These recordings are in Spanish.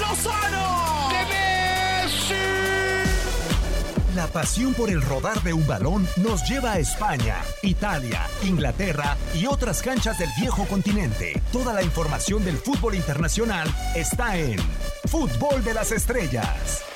Lozano. ¡De Messi! La pasión por el rodar de un balón nos lleva a España, Italia, Inglaterra y otras canchas del viejo continente. Toda la información del fútbol internacional está en Fútbol de las Estrellas.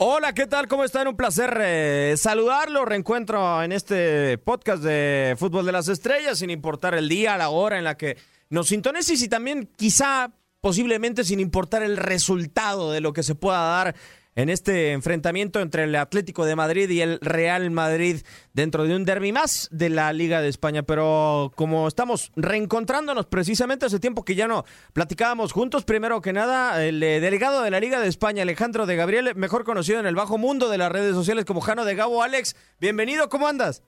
Hola, ¿qué tal? ¿Cómo están? Un placer eh, saludarlo. Reencuentro en este podcast de Fútbol de las Estrellas, sin importar el día, la hora en la que nos sintonices y también quizá posiblemente sin importar el resultado de lo que se pueda dar en este enfrentamiento entre el Atlético de Madrid y el Real Madrid dentro de un derby más de la Liga de España. Pero como estamos reencontrándonos precisamente hace tiempo que ya no platicábamos juntos, primero que nada, el eh, delegado de la Liga de España, Alejandro de Gabriel, mejor conocido en el bajo mundo de las redes sociales como Jano de Gabo. Alex, bienvenido, ¿cómo andas?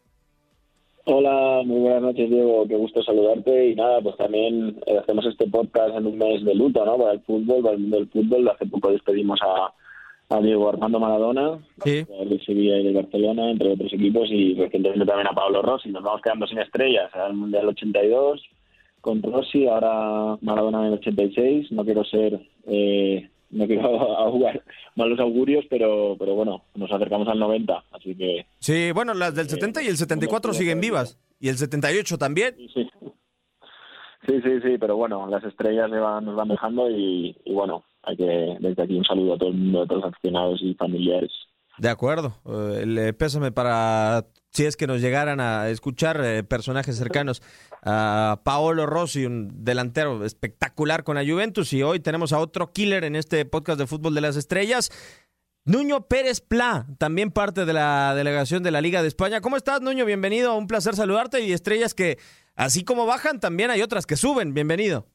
Hola, muy buenas noches, Diego. Qué gusto saludarte. Y nada, pues también eh, hacemos este podcast en un mes de luto, ¿no? Para el fútbol, para el mundo del fútbol. Hace poco despedimos a, a Diego Armando Maradona, Sí. de Sevilla y de Barcelona, entre otros equipos, y recientemente también a Pablo Rossi. Nos vamos quedando sin estrellas. Al Mundial 82 con Rossi, ahora Maradona en el 86. No quiero ser, eh, no quiero jugar malos augurios, pero, pero bueno, nos acercamos al 90, así que Sí, bueno, las del 70 y el 74 siguen vivas. Y el 78 también. Sí, sí. Sí, sí, sí, pero bueno, las estrellas nos van dejando y, y bueno, hay que desde aquí un saludo a todo el mundo, a todos los aficionados y familiares. De acuerdo. Eh, el pésame para si es que nos llegaran a escuchar eh, personajes cercanos a Paolo Rossi, un delantero espectacular con la Juventus, y hoy tenemos a otro killer en este podcast de fútbol de las estrellas. Nuño Pérez Pla, también parte de la delegación de la Liga de España. ¿Cómo estás, Nuño? Bienvenido, un placer saludarte y estrellas que, así como bajan, también hay otras que suben. Bienvenido.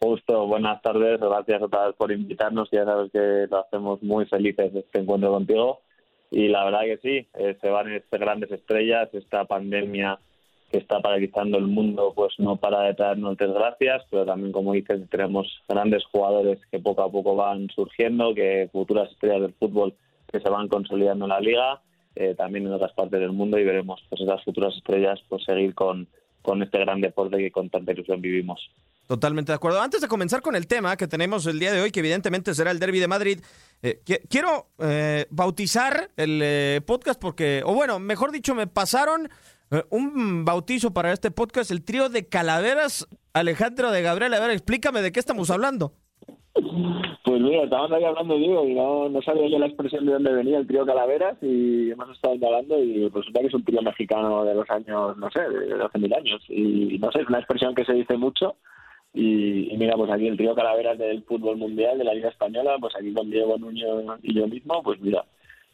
Justo, buenas tardes, gracias otra vez por invitarnos, ya sabes que lo hacemos muy felices este encuentro contigo y la verdad que sí, eh, se van estas grandes estrellas, esta pandemia que está paralizando el mundo pues no para de traernos desgracias, pero también como dices tenemos grandes jugadores que poco a poco van surgiendo, que futuras estrellas del fútbol que se van consolidando en la liga, eh, también en otras partes del mundo y veremos pues esas futuras estrellas pues seguir con, con este gran deporte que con tanta ilusión vivimos. Totalmente de acuerdo. Antes de comenzar con el tema que tenemos el día de hoy, que evidentemente será el Derby de Madrid, eh, qui- quiero eh, bautizar el eh, podcast porque, o bueno, mejor dicho, me pasaron eh, un bautizo para este podcast, el trío de calaveras, Alejandro de Gabriel. A ver, explícame de qué estamos hablando. Pues mira, estábamos aquí hablando, digo, y no, no sabía yo la expresión de dónde venía el trío Calaveras y hemos estado hablando y resulta que es un trío mexicano de los años, no sé, de hace mil años. Y no sé, es una expresión que se dice mucho. Y, y mira, pues aquí el trío Calaveras del fútbol mundial, de la Liga Española, pues aquí con Diego Nuño y yo mismo, pues mira,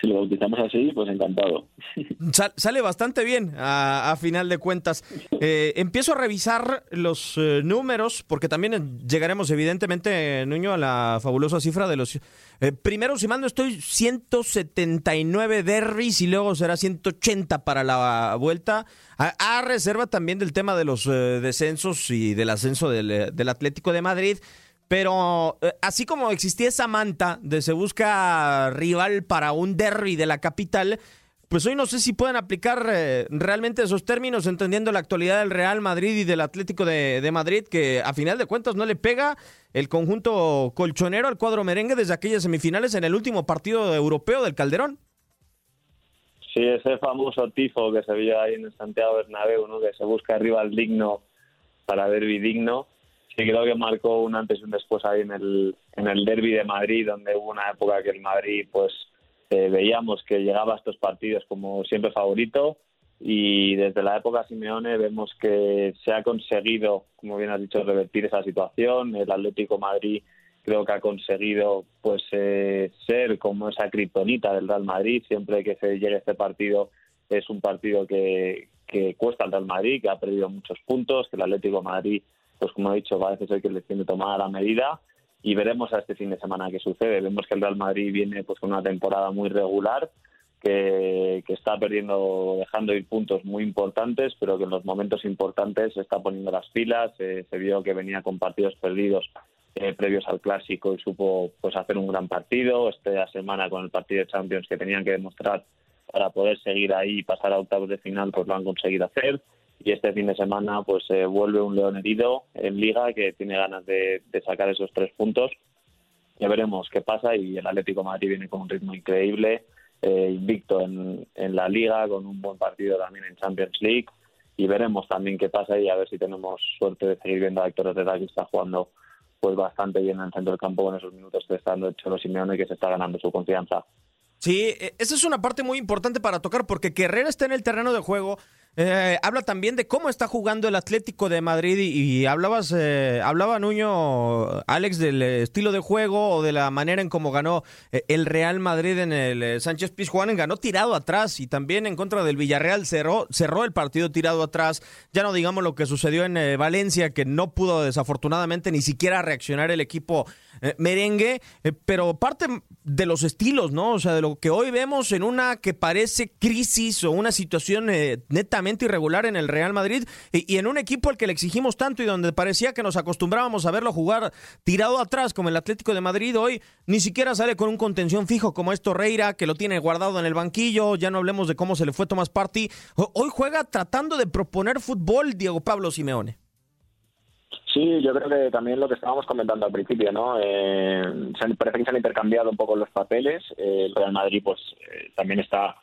si lo bautizamos así, pues encantado. Sal- sale bastante bien a, final de cuentas. Eh, empiezo a revisar los eh, números, porque también llegaremos, evidentemente, Nuño, a la fabulosa cifra de los. eh, primero, si mal no estoy, 179 derbis y luego será 180 para la vuelta. A, reserva también del tema de los eh, descensos y del ascenso del, eh, del Atlético de Madrid. Pero eh, así como existía esa manta de se busca rival para un derby de la capital, pues hoy no sé si pueden aplicar eh, realmente esos términos, entendiendo la actualidad del Real Madrid y del Atlético de, de Madrid, que a final de cuentas no le pega el conjunto colchonero al cuadro merengue desde aquellas semifinales en el último partido europeo del Calderón. Sí, ese famoso tifo que se vio ahí en el Santiago Bernabéu, ¿no? que se busca rival digno para derby digno. Sí, creo que marcó un antes y un después ahí en el, en el derby de Madrid, donde hubo una época que el Madrid, pues, eh, veíamos que llegaba a estos partidos como siempre favorito. Y desde la época Simeone vemos que se ha conseguido, como bien has dicho, revertir esa situación. El Atlético Madrid creo que ha conseguido pues eh, ser como esa kriptonita del Real Madrid. Siempre que se llegue este partido es un partido que, que cuesta al Real Madrid, que ha perdido muchos puntos, que el Atlético Madrid, pues como he dicho, parece ser que les tiene tomada la medida y veremos a este fin de semana qué sucede. Vemos que el Real Madrid viene pues con una temporada muy regular, que, está perdiendo, dejando ir puntos muy importantes, pero que en los momentos importantes se está poniendo las pilas. Eh, se vio que venía con partidos perdidos eh, previos al clásico y supo pues hacer un gran partido. Esta semana con el partido de Champions que tenían que demostrar para poder seguir ahí y pasar a octavos de final, pues lo han conseguido hacer. Y este fin de semana pues eh, vuelve un león herido en liga que tiene ganas de, sacar esos tres puntos. Ya veremos qué pasa y el Atlético de Madrid viene con un ritmo increíble, eh, invicto en, en la liga, con un buen partido también en Champions League y veremos también qué pasa y a ver si tenemos suerte de seguir viendo a Héctor Herrera que está jugando pues bastante bien en el centro del campo con esos minutos que está dando el Cholo Simeone que se está ganando su confianza. Sí, e, esa es una parte muy importante para tocar porque que Herrera esté en el terreno de juego eh, habla también de cómo está jugando el Atlético de Madrid y, hablabas, eh, hablaba Nuño, Alex, del estilo de juego o de la manera en cómo ganó eh, el Real Madrid en el Sánchez Pizjuán, ganó tirado atrás y también en contra del Villarreal cerró, cerró el partido tirado atrás. Ya no digamos lo que sucedió en Valencia, que no pudo desafortunadamente ni siquiera reaccionar el equipo merengue, pero parte de los estilos, ¿no? O sea, de lo que hoy vemos en una que parece crisis o una situación netamente irregular en el Real Madrid y, en un equipo al que le exigimos tanto y donde parecía que nos acostumbrábamos a verlo jugar tirado atrás como el Atlético de Madrid hoy ni siquiera sale con un contención fijo como es Torreira que lo tiene guardado en el banquillo, ya no hablemos de cómo se le fue Tomás Party, hoy juega tratando de proponer fútbol Diego Pablo Simeone. Sí, yo creo que también lo que estábamos comentando al principio, ¿no? Eh, parece que se han intercambiado un poco los papeles. Eh, el Real Madrid, pues, eh, también está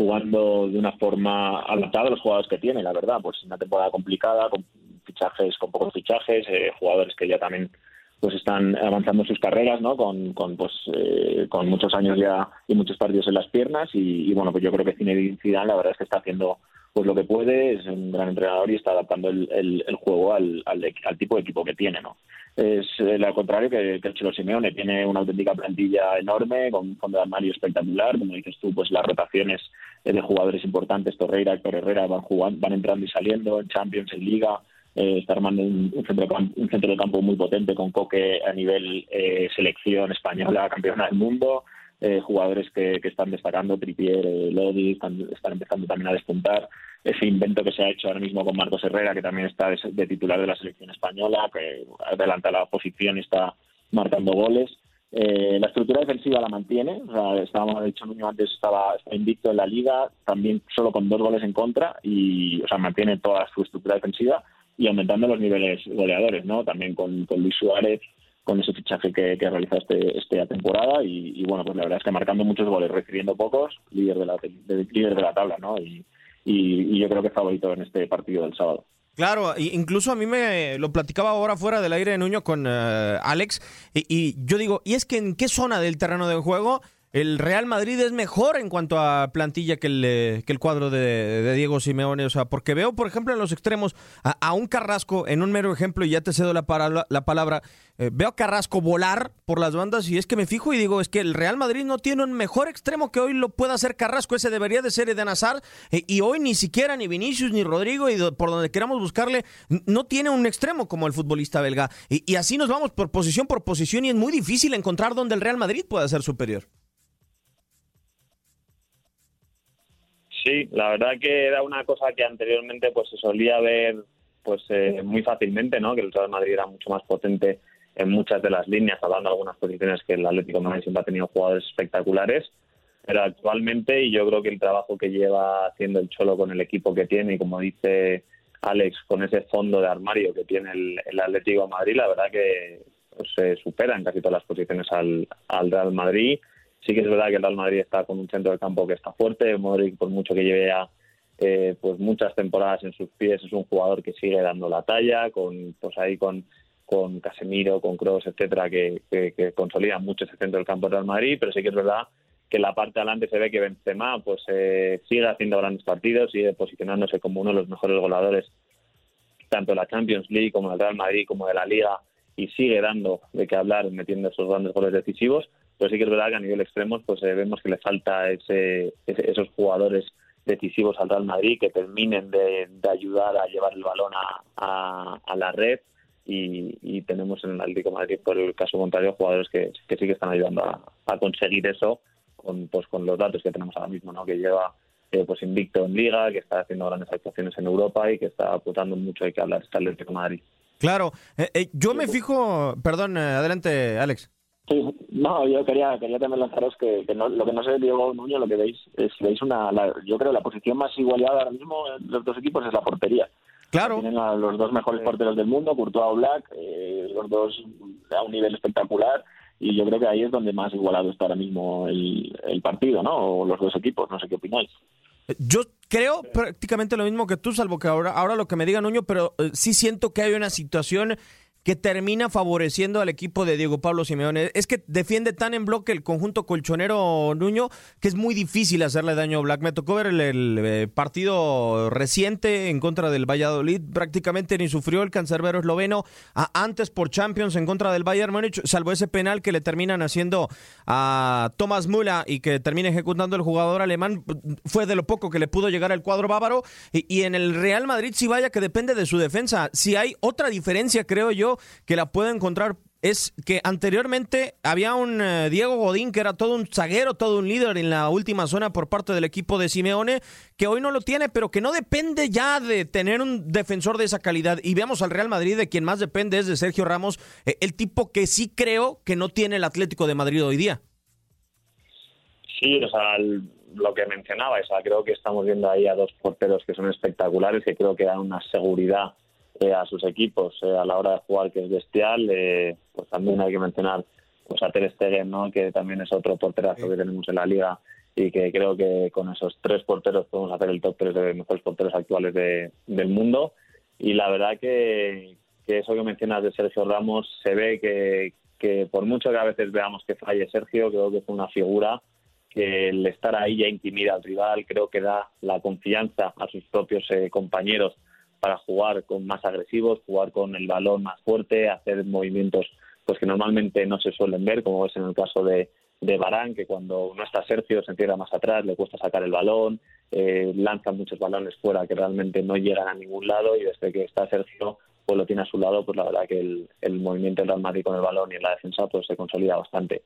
jugando de una forma adaptada los jugadores que tiene, la verdad, pues una temporada complicada, con fichajes, con pocos fichajes, eh, jugadores que ya también pues están avanzando sus carreras, ¿no? Con, con pues eh, con muchos años ya y muchos partidos en las piernas y, bueno, pues yo creo que Zinedine Zidane la verdad es que está haciendo pues lo que puede, es un gran entrenador y está adaptando el, el, juego al, al, tipo de equipo que tiene, ¿no? Es eh, al contrario que, el Cholo Simeone, tiene una auténtica plantilla enorme, con un fondo de armario espectacular, como dices tú, pues las rotaciones de jugadores importantes, Torreira, Héctor Herrera, van jugando, van entrando y saliendo en Champions, en Liga, eh, está armando un, centro de campo, un centro de campo muy potente con Coque a nivel eh, selección española, campeona del mundo, eh, jugadores que, que, están destacando, Tripier, eh, Lodi, están, están, empezando también a despuntar. Ese invento que se ha hecho ahora mismo con Marcos Herrera, que también está de, titular de la selección española, que adelanta la posición y está marcando goles. Eh, la estructura defensiva la mantiene, o sea, estábamos, dicho Nuño antes, estaba, invicto en la liga, también solo con dos goles en contra, y o sea, mantiene toda su estructura defensiva y aumentando los niveles goleadores, ¿no? También con, con Luis Suárez, con ese fichaje que, que realiza este, esta temporada y, bueno, pues la verdad es que marcando muchos goles, recibiendo pocos, líder de la, líder de la tabla, ¿no? Y, y, yo creo que favorito en este partido del sábado. Claro, incluso a mí me lo platicaba ahora fuera del aire de Nuño con eh, Alex y, y, yo digo, ¿y es que en qué zona del terreno de juego el Real Madrid es mejor en cuanto a plantilla que el, eh, que el cuadro de, Diego Simeone. O sea, porque veo, por ejemplo, en los extremos a, un Carrasco, en un mero ejemplo, y ya te cedo la, la palabra, eh, veo a Carrasco volar por las bandas y es que me fijo y digo, es que el Real Madrid no tiene un mejor extremo que hoy lo pueda hacer Carrasco. Ese debería de ser Eden Hazard. Eh, y hoy ni siquiera ni Vinicius ni Rodrigo, y por donde queramos buscarle, no tiene un extremo como el futbolista belga. Y, y así nos vamos por posición por posición y es muy difícil encontrar donde el Real Madrid pueda ser superior. Sí, la verdad que era una cosa que anteriormente pues se solía ver pues eh, muy fácilmente, ¿no? Que el Real Madrid era mucho más potente en muchas de las líneas, hablando de algunas posiciones que el Atlético de Madrid siempre ha tenido jugadores espectaculares, pero actualmente y yo creo que el trabajo que lleva haciendo el Cholo con el equipo que tiene y como dice Alex con ese fondo de armario que tiene el, Atlético de Madrid, la verdad que pues, se supera en casi todas las posiciones al, al Real Madrid Sí que es verdad que el Real Madrid está con un centro del campo que está fuerte. Modric, por mucho que lleve ya eh, pues muchas temporadas en sus pies, es un jugador que sigue dando la talla, con pues ahí con, con Casemiro, con Kroos, etcétera, que, que, consolida mucho ese centro del campo del Real Madrid. Pero sí que es verdad que la parte de adelante se ve que Benzema pues eh, sigue haciendo grandes partidos, sigue posicionándose como uno de los mejores goleadores tanto de la Champions League como del Real Madrid como de la Liga y sigue dando de qué hablar metiendo esos grandes goles decisivos pero sí que es verdad que a nivel extremos pues eh, vemos que le falta ese, esos jugadores decisivos al Real Madrid que terminen de, ayudar a llevar el balón a, la red. Y, tenemos en el Atlético Madrid por el caso contrario jugadores que, sí que están ayudando a, conseguir eso con pues con los datos que tenemos ahora mismo no que lleva eh, pues invicto en liga que está haciendo grandes actuaciones en Europa y que está apuntando mucho hay que hablar este Atlético Madrid. Claro. Eh, yo me fijo perdón adelante Alex Sí, no, yo quería, quería también lanzaros que, que no, lo que no sé Diego Nuño, lo que veis es veis una, yo creo la posición más igualada ahora mismo en los dos equipos es la portería. Claro. Tienen a los dos mejores porteros del mundo, Courtois o Black, eh, los dos a un nivel espectacular y yo creo que ahí es donde más igualado está ahora mismo el, el partido, ¿no? O los dos equipos, no sé qué opináis. Yo creo prácticamente lo mismo que tú, salvo que ahora, ahora lo que me diga Nuño, pero eh, sí siento que hay una situación que termina favoreciendo al equipo de Diego Pablo Simeone. Es que defiende tan en bloque el conjunto colchonero Nuño que es muy difícil hacerle daño a Black. Me tocó ver el, eh, partido reciente en contra del Valladolid. Prácticamente ni sufrió el cancerbero esloveno antes por Champions en contra del Bayern Múnich, salvo ese penal que le terminan haciendo a Thomas Müller y que termina ejecutando el jugador alemán. Fue de lo poco que le pudo llegar al cuadro bávaro. Y, y en el Real Madrid sí vaya que depende de su defensa. Si hay otra diferencia, creo yo, que la puedo encontrar es que anteriormente había un eh, Diego Godín que era todo un zaguero, todo un líder en la última zona por parte del equipo de Simeone, que hoy no lo tiene, pero que no depende ya de tener un defensor de esa calidad. Y veamos al Real Madrid, de quien más depende es de Sergio Ramos, eh, el tipo que sí creo que no tiene el Atlético de Madrid hoy día. Sí, o sea, lo que mencionaba, o creo que estamos viendo ahí a dos porteros que son espectaculares, que creo que dan una seguridad eh, a sus equipos eh, a la hora de jugar que es bestial. Eh, pues también hay que mencionar pues a Ter Stegen, ¿no? que también es otro porterazo que tenemos en la liga y que creo que con esos tres porteros podemos hacer el top tres de mejores porteros actuales de, del mundo. Y la verdad que, que eso que mencionas de Sergio Ramos se ve que, que por mucho que a veces veamos que falle Sergio, creo que es una figura que el estar ahí ya intimida al rival, creo que da la confianza a sus propios compañeros para jugar con más agresivos, jugar con el balón más fuerte, hacer movimientos pues que normalmente no se suelen ver, como es en el caso de, de Barán, que cuando no está Sergio se entierra más atrás, le cuesta sacar el balón, eh, lanza muchos balones fuera que realmente no llegan a ningún lado y desde que está Sergio pues lo tiene a su lado, pues la verdad que el, movimiento del Real Madrid con el balón y en la defensa pues se consolida bastante.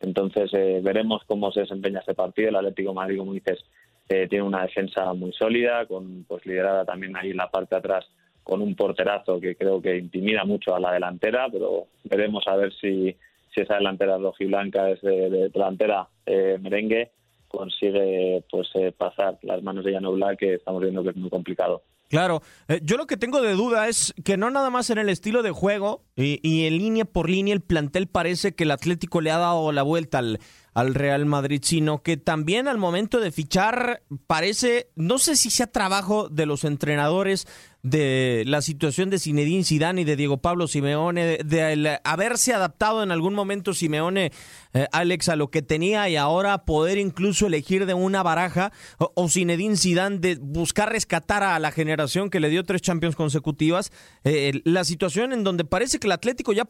Entonces eh, veremos cómo se desempeña este partido. El Atlético Madrid, como dices, eh, tiene una defensa muy sólida, con pues liderada también ahí en la parte de atrás con un porterazo que creo que intimida mucho a la delantera, pero veremos a ver si, si esa delantera rojiblanca es de, de delantera eh, merengue consigue pues eh, pasar las manos de Llano Black, que estamos viendo que es muy complicado. Claro, eh, yo lo que tengo de duda es que no nada más en el estilo de juego y, y, en línea por línea el plantel parece que el Atlético le ha dado la vuelta al, al Real Madrid, sino que también al momento de fichar parece, no sé si sea trabajo de los entrenadores, de la situación de Zinedine Zidane y de Diego Pablo Simeone, de, haberse adaptado en algún momento Simeone, eh, Alex, a lo que tenía y ahora poder incluso elegir de una baraja, o, o, Zinedine Zidane de buscar rescatar a la generación que le dio tres Champions consecutivas, eh, la situación en donde parece que el Atlético ya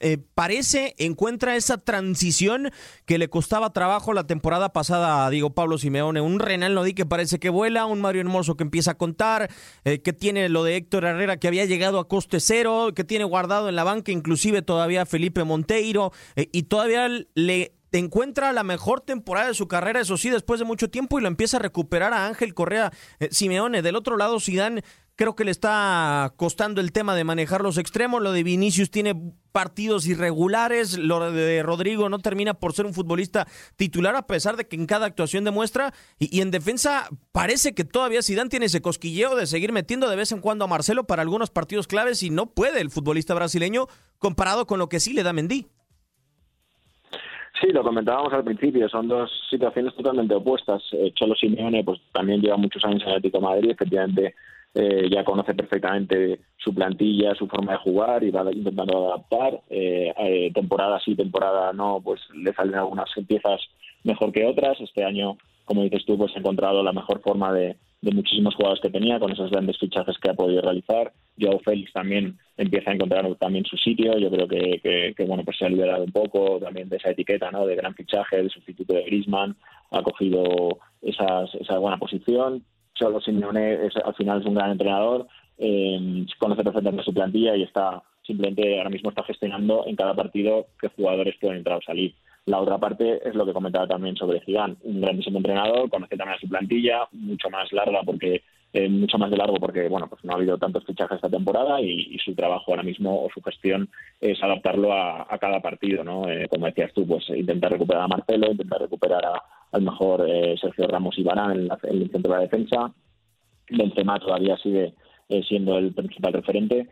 eh, parece encuentra esa transición que le costaba trabajo la temporada pasada a Diego Pablo Simeone, un Renal Nodí que parece que vuela, un Mario Hermoso que empieza a contar, que tiene lo de Héctor Herrera que había llegado a coste cero, que tiene guardado en la banca inclusive todavía Felipe Monteiro y todavía le encuentra la mejor temporada de su carrera, eso sí, después de mucho tiempo y lo empieza a recuperar a Ángel Correa eh, Simeone. Del otro lado, Zidane creo que le está costando el tema de manejar los extremos. Lo de Vinicius tiene partidos irregulares. Lo de Rodrigo no termina por ser un futbolista titular, a pesar de que en cada actuación demuestra. Y, y en defensa parece que todavía Zidane tiene ese cosquilleo de seguir metiendo de vez en cuando a Marcelo para algunos partidos claves y no puede el futbolista brasileño comparado con lo que sí le da Mendy. Sí, lo comentábamos al principio, son dos situaciones totalmente opuestas. Eh, Cholo Simeone pues también lleva muchos años en Atlético de Madrid, efectivamente eh, ya conoce perfectamente su plantilla, su forma de jugar y va intentando adaptar. Eh, eh, temporada sí, temporada no, pues le salen algunas piezas mejor que otras. Este año, como dices tú, pues ha encontrado la mejor forma de, de muchísimos jugadores que tenía con esos grandes fichajes que ha podido realizar. Joao Félix también empieza a encontrar también su sitio. Yo creo que, que, bueno pues se ha liberado un poco también de esa etiqueta ¿no? de gran fichaje, de sustituto de Griezmann. Ha cogido esas, esa buena posición. Solo Simeone es, al final es un gran entrenador, eh, conoce perfectamente su plantilla y está simplemente ahora mismo está gestionando en cada partido qué jugadores pueden entrar o salir. La otra parte es lo que comentaba también sobre Zidane, un grandísimo entrenador, conoce también a su plantilla, mucho más larga porque eh, mucho más de largo porque bueno pues no ha habido tantos fichajes esta temporada y, su trabajo ahora mismo o su gestión es adaptarlo a, cada partido no eh, como decías tú pues intentar recuperar a Marcelo intentar recuperar a, al mejor eh, Sergio Ramos y Barán en, el centro de la defensa. Benzema todavía sigue siendo el principal referente.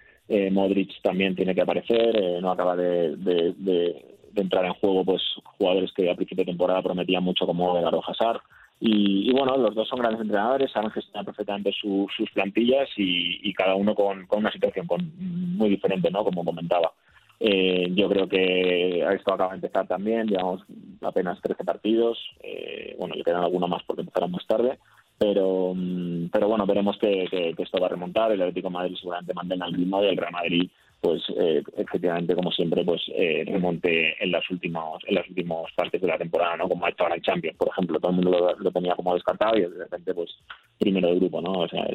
Modric también tiene que aparecer no acaba de, entrar en juego pues jugadores que a principio de temporada prometían mucho como Edgar Hazard y, bueno, los dos son grandes entrenadores, saben gestionar perfectamente sus plantillas y, cada uno con, una situación muy diferente, ¿no? Como comentaba. Eh, yo creo que esto acaba de empezar también, llevamos apenas 13 partidos, eh, bueno, le quedan algunos más porque empezaron más tarde, pero mm, pero bueno, veremos que, que, esto va a remontar, el Atlético de Madrid seguramente mantenga el ritmo y el Real Madrid pues eh, efectivamente como siempre pues eh, remonte en las últimas en las últimas partes de la temporada no como ha hecho ahora en Champions por ejemplo todo el mundo lo, tenía como descartado y de repente pues primero de grupo no o sea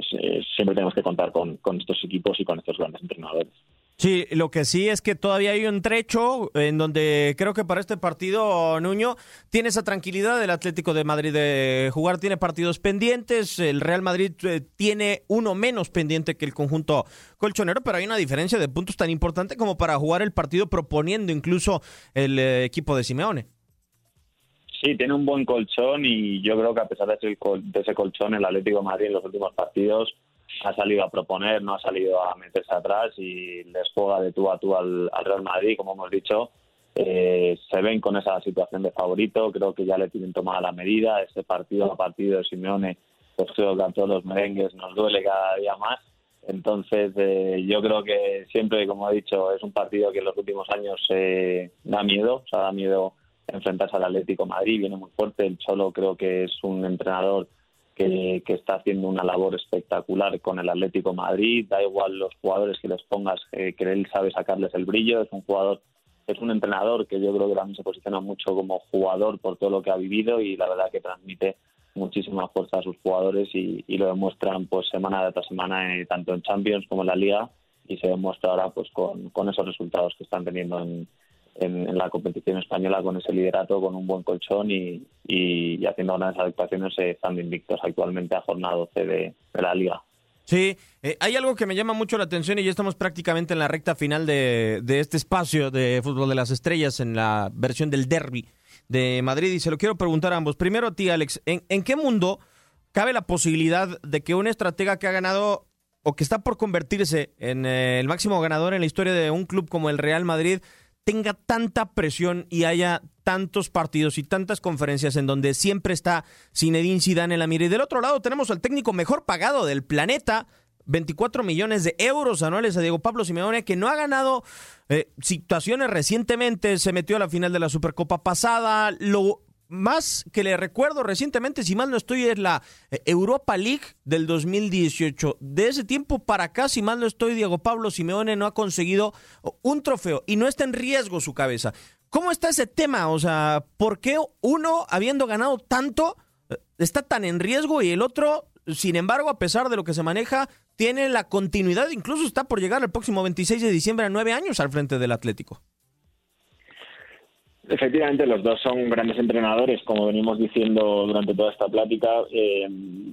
siempre tenemos que contar con, con estos equipos y con estos grandes entrenadores Sí, lo que sí es que todavía hay un trecho en donde creo que para este partido, Nuño, tiene esa tranquilidad del Atlético de Madrid de jugar, tiene partidos pendientes, el Real Madrid eh, tiene uno menos pendiente que el conjunto colchonero, pero hay una diferencia de puntos tan importante como para jugar el partido proponiendo incluso el eh, equipo de Simeone. Sí, tiene un buen colchón y yo creo que a pesar de ese, colchón, el Atlético de Madrid en los últimos partidos ha salido a proponer, no ha salido a meterse atrás y les juega de tú a tú al, Real Madrid, como hemos dicho. Eh, se ven con esa situación de favorito, creo que ya le tienen tomada la medida, ese partido a partido de Simeone, pues creo que a todos los merengues nos duele cada día más. Entonces, eh, yo creo que siempre, como he dicho, es un partido que en los últimos años eh, da miedo, o sea, da miedo enfrentarse al Atlético Madrid, viene muy fuerte. El Cholo creo que es un entrenador que, está haciendo una labor espectacular con el Atlético Madrid. Da igual los jugadores que les pongas, eh, que él sabe sacarles el brillo. Es un jugador, es un entrenador que yo creo que también se posiciona mucho como jugador por todo lo que ha vivido y la verdad que transmite muchísima fuerza a sus jugadores y, lo demuestran pues semana tras semana eh, tanto en Champions como en la Liga y se demuestra ahora pues con, con esos resultados que están teniendo en, en, la competición española con ese liderato, con un buen colchón y, y, haciendo grandes adaptaciones, eh, estando invictos actualmente a jornada 12 de, la liga. Sí, eh, hay algo que me llama mucho la atención y ya estamos prácticamente en la recta final de, de este espacio de Fútbol de las Estrellas en la versión del derby de Madrid y se lo quiero preguntar a ambos. Primero a ti, Alex, ¿en, en qué mundo cabe la posibilidad de que un estratega que ha ganado o que está por convertirse en eh, el máximo ganador en la historia de un club como el Real Madrid tenga tanta presión y haya tantos partidos y tantas conferencias en donde siempre está Zinedine Zidane en la mira. Y del otro lado tenemos al técnico mejor pagado del planeta, 24 millones de euros anuales a Diego Pablo Simeone, que no ha ganado eh, situaciones recientemente, se metió a la final de la Supercopa pasada, lo más que le recuerdo recientemente, si mal no estoy, es la eh, Europa League del 2018. De ese tiempo para acá, si mal no estoy, Diego Pablo Simeone no ha conseguido un trofeo y no está en riesgo su cabeza. ¿Cómo está ese tema? O sea, ¿por qué uno, habiendo ganado tanto, eh, está tan en riesgo y el otro, sin embargo, a pesar de lo que se maneja, tiene la continuidad, incluso está por llegar el próximo 26 de diciembre a nueve años al frente del Atlético? Efectivamente, los dos son grandes entrenadores, como venimos diciendo durante toda esta plática. Eh,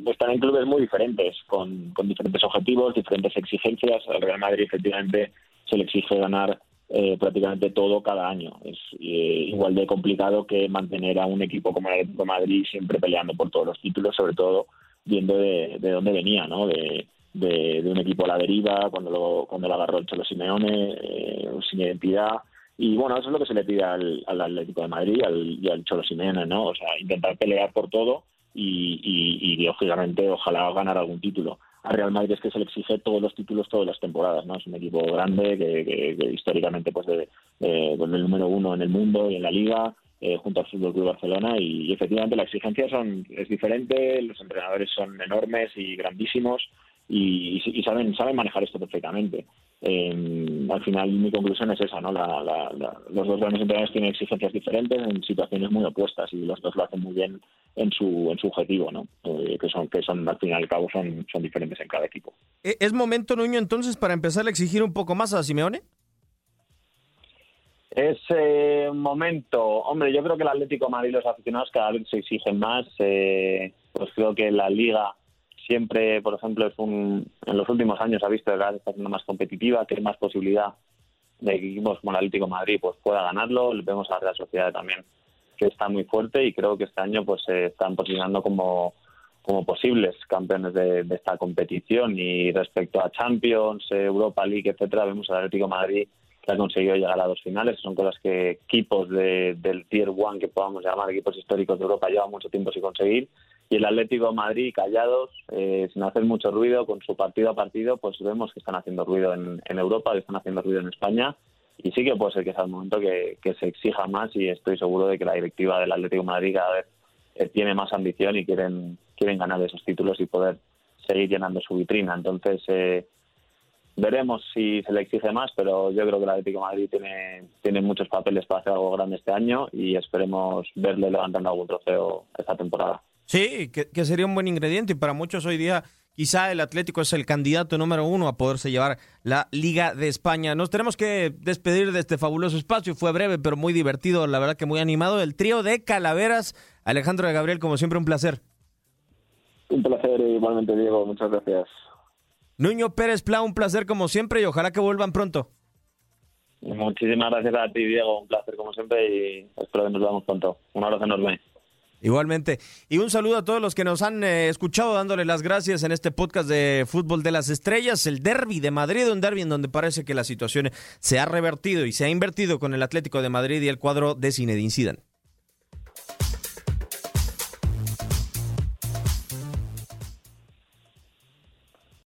están en clubes muy diferentes, con, diferentes objetivos, diferentes exigencias. Al Real Madrid, efectivamente, se le exige ganar eh, prácticamente todo cada año. Es eh, igual de complicado que mantener a un equipo como el Atlético de Madrid siempre peleando por todos los títulos, sobre todo viendo de, dónde venía, ¿no? De, un equipo a la deriva, cuando lo, cuando lo agarró el Cholo Simeone, sin identidad y bueno, eso es lo que se le pide al, Atlético de Madrid y al Cholo Simeone, ¿no? O sea, intentar pelear por todo y, y, lógicamente, ojalá ganar algún título. A Real Madrid es que se le exige todos los títulos todas las temporadas, ¿no? Es un equipo grande que, históricamente pues de, el número uno en el mundo y en la liga, eh, junto al Fútbol Club Barcelona y, efectivamente la exigencia son es diferente, los entrenadores son enormes y grandísimos y, y, saben saben manejar esto perfectamente. Eh, al final mi conclusión es esa, ¿no? los dos grandes entrenadores tienen exigencias diferentes en situaciones muy opuestas y los dos lo hacen muy bien en su en su objetivo, ¿no? Eh, que son que son al final y al cabo son son diferentes en cada equipo. ¿E-, ¿Es momento, Nuño, entonces para empezar a exigir un poco más a Simeone? Es eh, momento, hombre, yo creo que el Atlético de Madrid y los aficionados cada vez se exigen más. Eh, pues creo que la Liga siempre, por ejemplo, es un, en los últimos años ha visto que cada vez está siendo más competitiva, que hay más posibilidad de que equipos como el Atlético de Madrid pues pueda ganarlo. Vemos a la Sociedad también que está muy fuerte y creo que este año pues se están posicionando como, como posibles campeones de, esta competición y respecto a Champions, Europa League, etcétera, vemos al Atlético de Madrid que ha conseguido llegar a dos finales. Son cosas que equipos del Tier One, que podamos llamar equipos históricos de Europa, llevan mucho tiempo sin conseguir. Y el Atlético de Madrid, callados, eh, sin hacer mucho ruido, con su partido a partido, pues vemos que están haciendo ruido en, Europa, que están haciendo ruido en España. Y sí que puede ser que sea el momento que, se exija más y estoy seguro de que la directiva del Atlético de Madrid cada vez eh, tiene más ambición y quieren, quieren ganar esos títulos y poder seguir llenando su vitrina. Entonces, eh, veremos si se le exige más, pero yo creo que el Atlético de Madrid tiene, tiene muchos papeles para hacer algo grande este año y esperemos verle levantando algún trofeo esta temporada. Sí, que, sería un buen ingrediente y para muchos hoy día quizá el Atlético es el candidato número uno a poderse llevar la Liga de España. Nos tenemos que despedir de este fabuloso espacio, fue breve pero muy divertido, la verdad que muy animado. El trío de Calaveras, Alejandro de Gabriel, como siempre un placer. Un placer igualmente Diego, muchas gracias. Nuño Pérez Pla, un placer como siempre y ojalá que vuelvan pronto. Muchísimas gracias a ti, Diego. Un placer como siempre y espero que nos veamos pronto. Un abrazo enorme. Igualmente. Y un saludo a todos los que nos han eh, escuchado dándole las gracias en este podcast de Fútbol de las Estrellas, el derby de Madrid, un derby en donde parece que la situación se ha revertido y se ha invertido con el Atlético de Madrid y el cuadro de Zinedine Zidane.